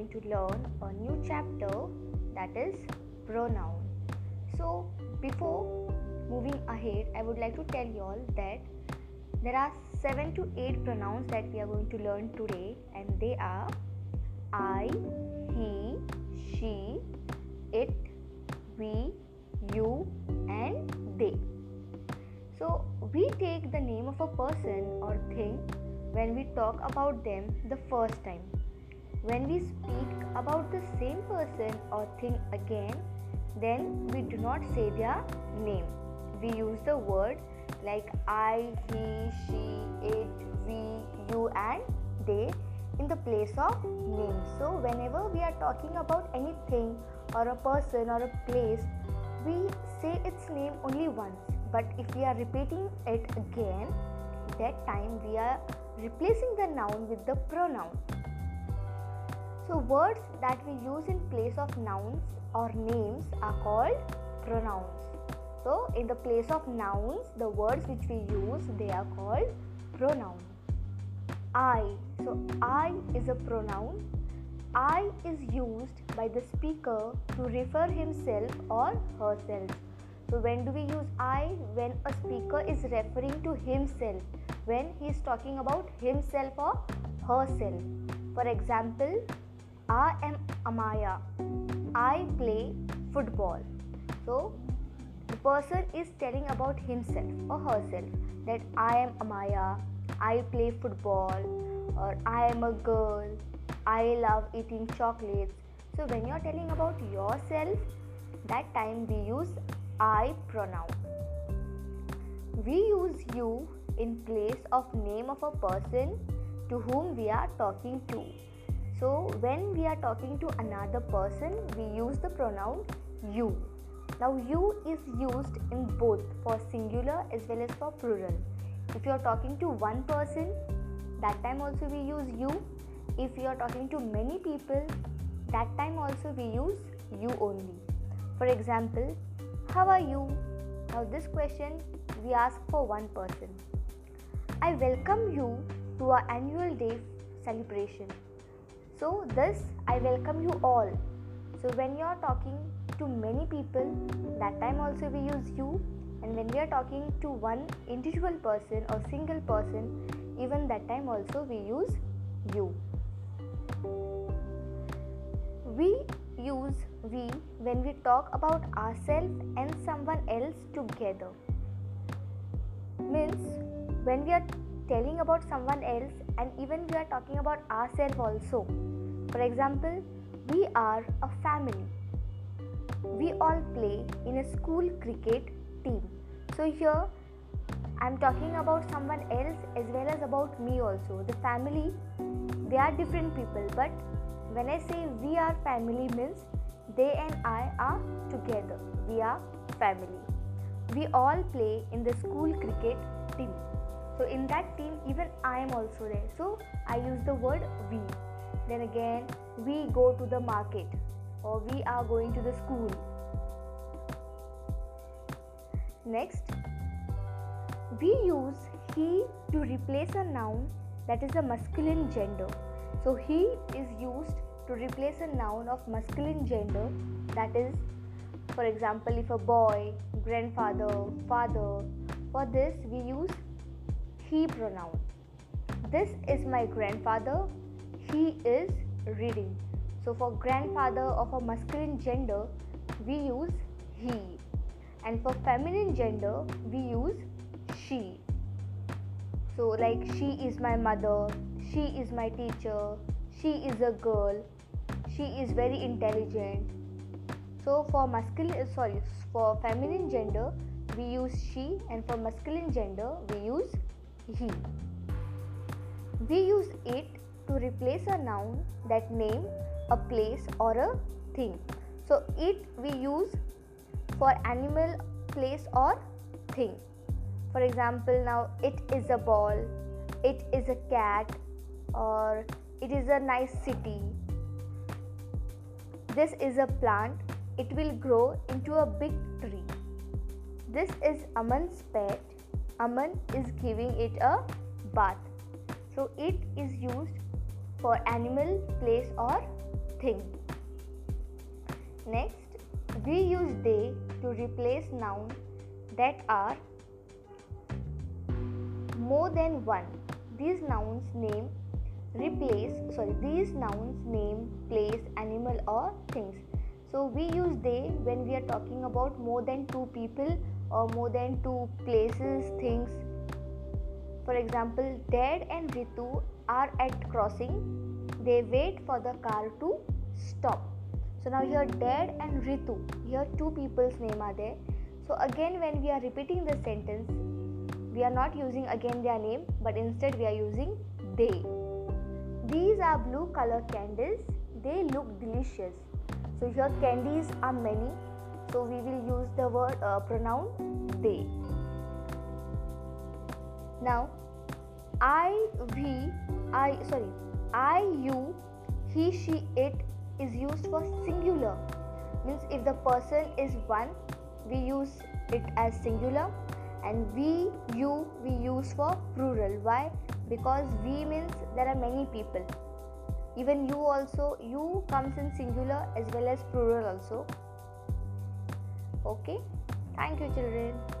going to learn a new chapter that is pronoun. So, before moving ahead, I would like to tell you all that there are 7 to 8 pronouns that we are going to learn today, and they are I, he, she, it, we, you, and they. So, we take the name of a person or thing when we talk about them the first time. When we speak about the same person or thing again, then we do not say their name. We use the word like I, he, she, it, we, you, and they in the place of name. So, whenever we are talking about anything or a person or a place, we say its name only once. But if we are repeating it again, that time we are replacing the noun with the pronoun. So, words that we use in place of nouns or names are called pronouns. So, in the place of nouns, the words which we use they are called pronouns. I. So, I is a pronoun. I is used by the speaker to refer himself or herself. So, when do we use I? When a speaker is referring to himself, when he is talking about himself or herself. For example, I am Amaya. I play football. So, the person is telling about himself or herself that I am Amaya, I play football, or I am a girl, I love eating chocolates. So, when you are telling about yourself, that time we use I pronoun. We use you in place of name of a person to whom we are talking to. So, when we are talking to another person, we use the pronoun you. Now, you is used in both for singular as well as for plural. If you are talking to one person, that time also we use you. If you are talking to many people, that time also we use you only. For example, how are you? Now, this question we ask for one person. I welcome you to our annual day celebration. So, this I welcome you all. So, when you are talking to many people, that time also we use you, and when we are talking to one individual person or single person, even that time also we use you. We use we when we talk about ourselves and someone else together. Means when we are telling about someone else and even we are talking about ourselves also. For example, we are a family. We all play in a school cricket team. So here I'm talking about someone else as well as about me also. The family, they are different people, but when I say we are family means they and I are together. We are family. We all play in the school cricket team. So in that team even I am also there. So I use the word we. Then again we go to the market or we are going to the school. Next we use he to replace a noun that is a masculine gender. So he is used to replace a noun of masculine gender that is for example if a boy, grandfather, father for this we use he pronoun. This is my grandfather. He is reading. So for grandfather of a masculine gender we use he and for feminine gender we use she. So, like, she is my mother, she is my teacher, she is a girl, she is very intelligent. So, for masculine, uh, sorry, for feminine gender, we use she, and for masculine gender, we use We use it to replace a noun that name a place or a thing. So, it we use for animal, place, or thing. For example, now it is a ball, it is a cat, or it is a nice city. This is a plant, it will grow into a big tree. This is Aman's pet, Aman is giving it a bath. So, it is used for animal, place, or thing. Next, we use they to replace nouns that are more than one. These nouns name replace sorry these nouns name place animal or things so we use they when we are talking about more than two people or more than two places things for example dad and ritu are at crossing they wait for the car to stop so now here dad and ritu here two people's name are there so again when we are repeating the sentence we are not using again their name but instead we are using they these are blue color candles. They look delicious. So here candies are many. So we will use the word uh, pronoun they. Now I, we, I sorry, I, you, he, she, it is used for singular. Means if the person is one, we use it as singular and we, you, we use for plural. Why? because we means there are many people even you also you comes in singular as well as plural also okay? Thank you children